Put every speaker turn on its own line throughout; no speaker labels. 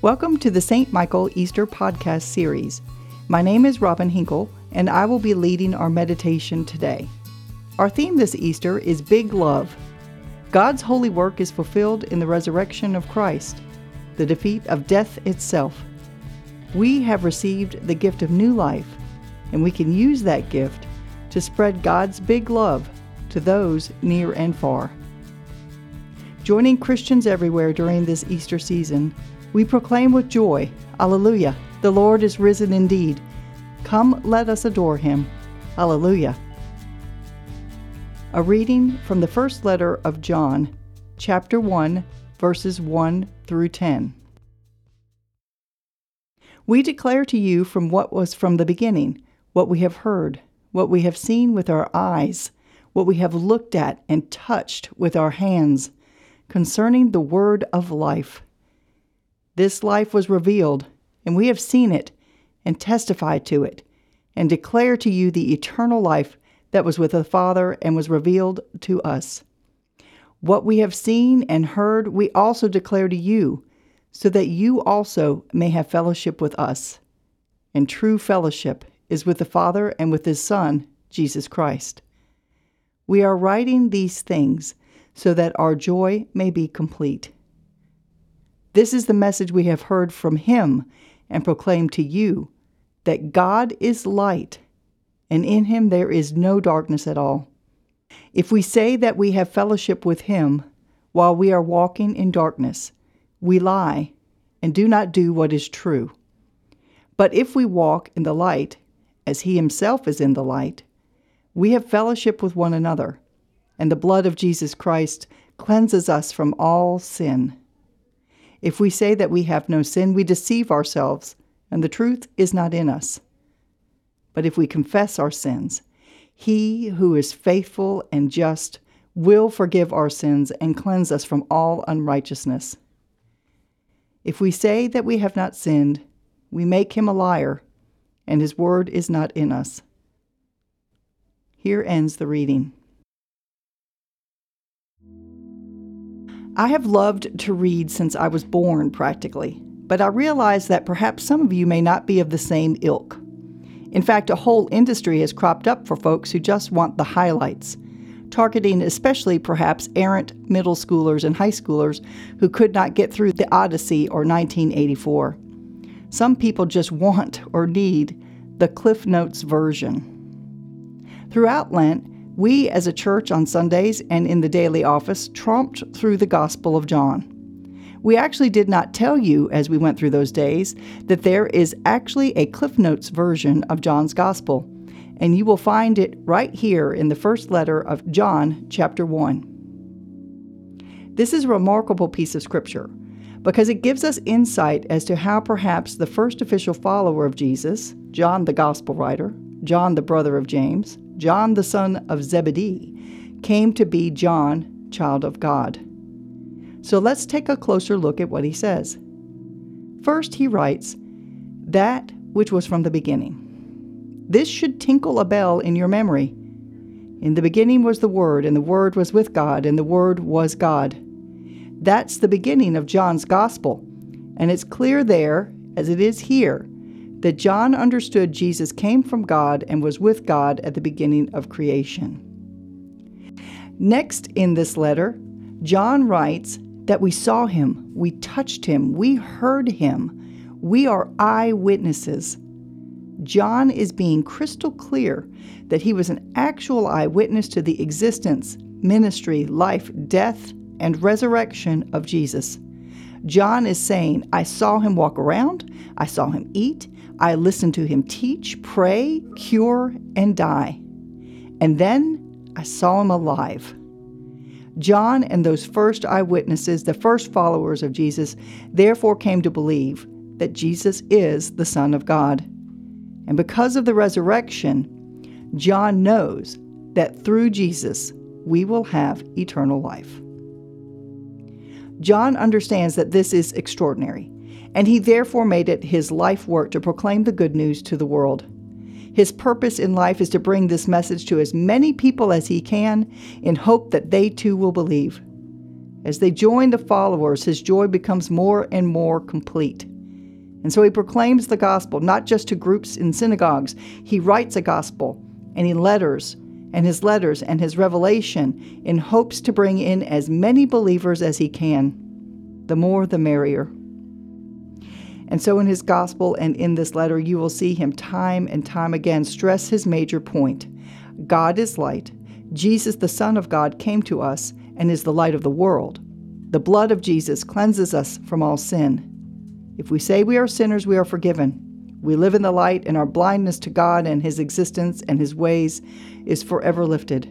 Welcome to the St. Michael Easter podcast series. My name is Robin Hinkle, and I will be leading our meditation today. Our theme this Easter is Big Love. God's holy work is fulfilled in the resurrection of Christ, the defeat of death itself. We have received the gift of new life, and we can use that gift to spread God's big love to those near and far. Joining Christians everywhere during this Easter season, we proclaim with joy, Alleluia, the Lord is risen indeed. Come, let us adore him. Alleluia. A reading from the first letter of John, chapter 1, verses 1 through 10. We declare to you from what was from the beginning, what we have heard, what we have seen with our eyes, what we have looked at and touched with our hands, concerning the word of life. This life was revealed, and we have seen it, and testify to it, and declare to you the eternal life that was with the Father and was revealed to us. What we have seen and heard, we also declare to you, so that you also may have fellowship with us. And true fellowship is with the Father and with His Son, Jesus Christ. We are writing these things so that our joy may be complete. This is the message we have heard from him and proclaimed to you that God is light, and in him there is no darkness at all. If we say that we have fellowship with him while we are walking in darkness, we lie and do not do what is true. But if we walk in the light, as he himself is in the light, we have fellowship with one another, and the blood of Jesus Christ cleanses us from all sin. If we say that we have no sin, we deceive ourselves, and the truth is not in us. But if we confess our sins, he who is faithful and just will forgive our sins and cleanse us from all unrighteousness. If we say that we have not sinned, we make him a liar, and his word is not in us. Here ends the reading. I have loved to read since I was born, practically, but I realize that perhaps some of you may not be of the same ilk. In fact, a whole industry has cropped up for folks who just want the highlights, targeting especially perhaps errant middle schoolers and high schoolers who could not get through the Odyssey or 1984. Some people just want or need the Cliff Notes version. Throughout Lent, we, as a church on Sundays and in the daily office, tromped through the Gospel of John. We actually did not tell you as we went through those days that there is actually a Cliff Notes version of John's Gospel, and you will find it right here in the first letter of John, chapter 1. This is a remarkable piece of scripture because it gives us insight as to how perhaps the first official follower of Jesus, John the Gospel writer, John the brother of James, John the son of Zebedee, came to be John, child of God. So let's take a closer look at what he says. First, he writes, That which was from the beginning. This should tinkle a bell in your memory. In the beginning was the Word, and the Word was with God, and the Word was God. That's the beginning of John's Gospel, and it's clear there, as it is here, that John understood Jesus came from God and was with God at the beginning of creation. Next in this letter, John writes that we saw him, we touched him, we heard him. We are eyewitnesses. John is being crystal clear that he was an actual eyewitness to the existence, ministry, life, death, and resurrection of Jesus. John is saying, I saw him walk around, I saw him eat, I listened to him teach, pray, cure, and die. And then I saw him alive. John and those first eyewitnesses, the first followers of Jesus, therefore came to believe that Jesus is the Son of God. And because of the resurrection, John knows that through Jesus we will have eternal life. John understands that this is extraordinary and he therefore made it his life work to proclaim the good news to the world. His purpose in life is to bring this message to as many people as he can in hope that they too will believe. As they join the followers, his joy becomes more and more complete. And so he proclaims the gospel, not just to groups in synagogues. He writes a gospel and he letters and his letters and his revelation in hopes to bring in as many believers as he can. The more, the merrier. And so, in his gospel and in this letter, you will see him time and time again stress his major point God is light. Jesus, the Son of God, came to us and is the light of the world. The blood of Jesus cleanses us from all sin. If we say we are sinners, we are forgiven. We live in the light, and our blindness to God and His existence and His ways is forever lifted.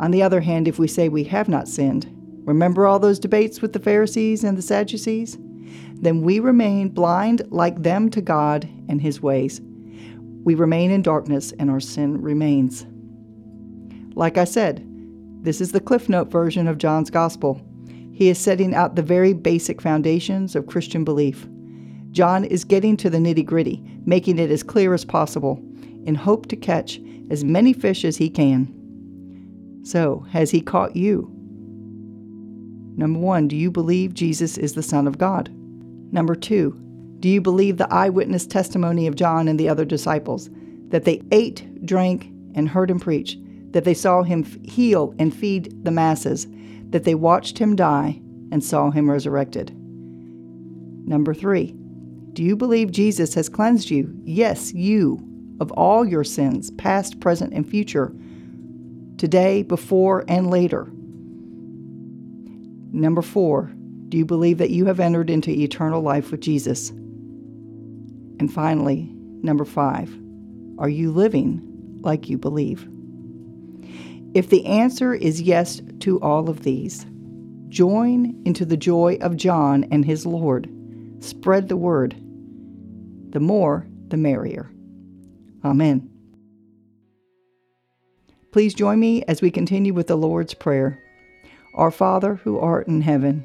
On the other hand, if we say we have not sinned, remember all those debates with the Pharisees and the Sadducees? Then we remain blind like them to God and His ways. We remain in darkness, and our sin remains. Like I said, this is the Cliff Note version of John's Gospel. He is setting out the very basic foundations of Christian belief. John is getting to the nitty gritty, making it as clear as possible, in hope to catch as many fish as he can. So, has he caught you? Number one, do you believe Jesus is the Son of God? Number two, do you believe the eyewitness testimony of John and the other disciples that they ate, drank, and heard him preach, that they saw him heal and feed the masses, that they watched him die and saw him resurrected? Number three, do you believe Jesus has cleansed you? Yes, you, of all your sins, past, present, and future, today, before, and later. Number four, do you believe that you have entered into eternal life with Jesus? And finally, number five, are you living like you believe? If the answer is yes to all of these, join into the joy of John and his Lord Spread the word. The more, the merrier. Amen. Please join me as we continue with the Lord's Prayer. Our Father, who art in heaven,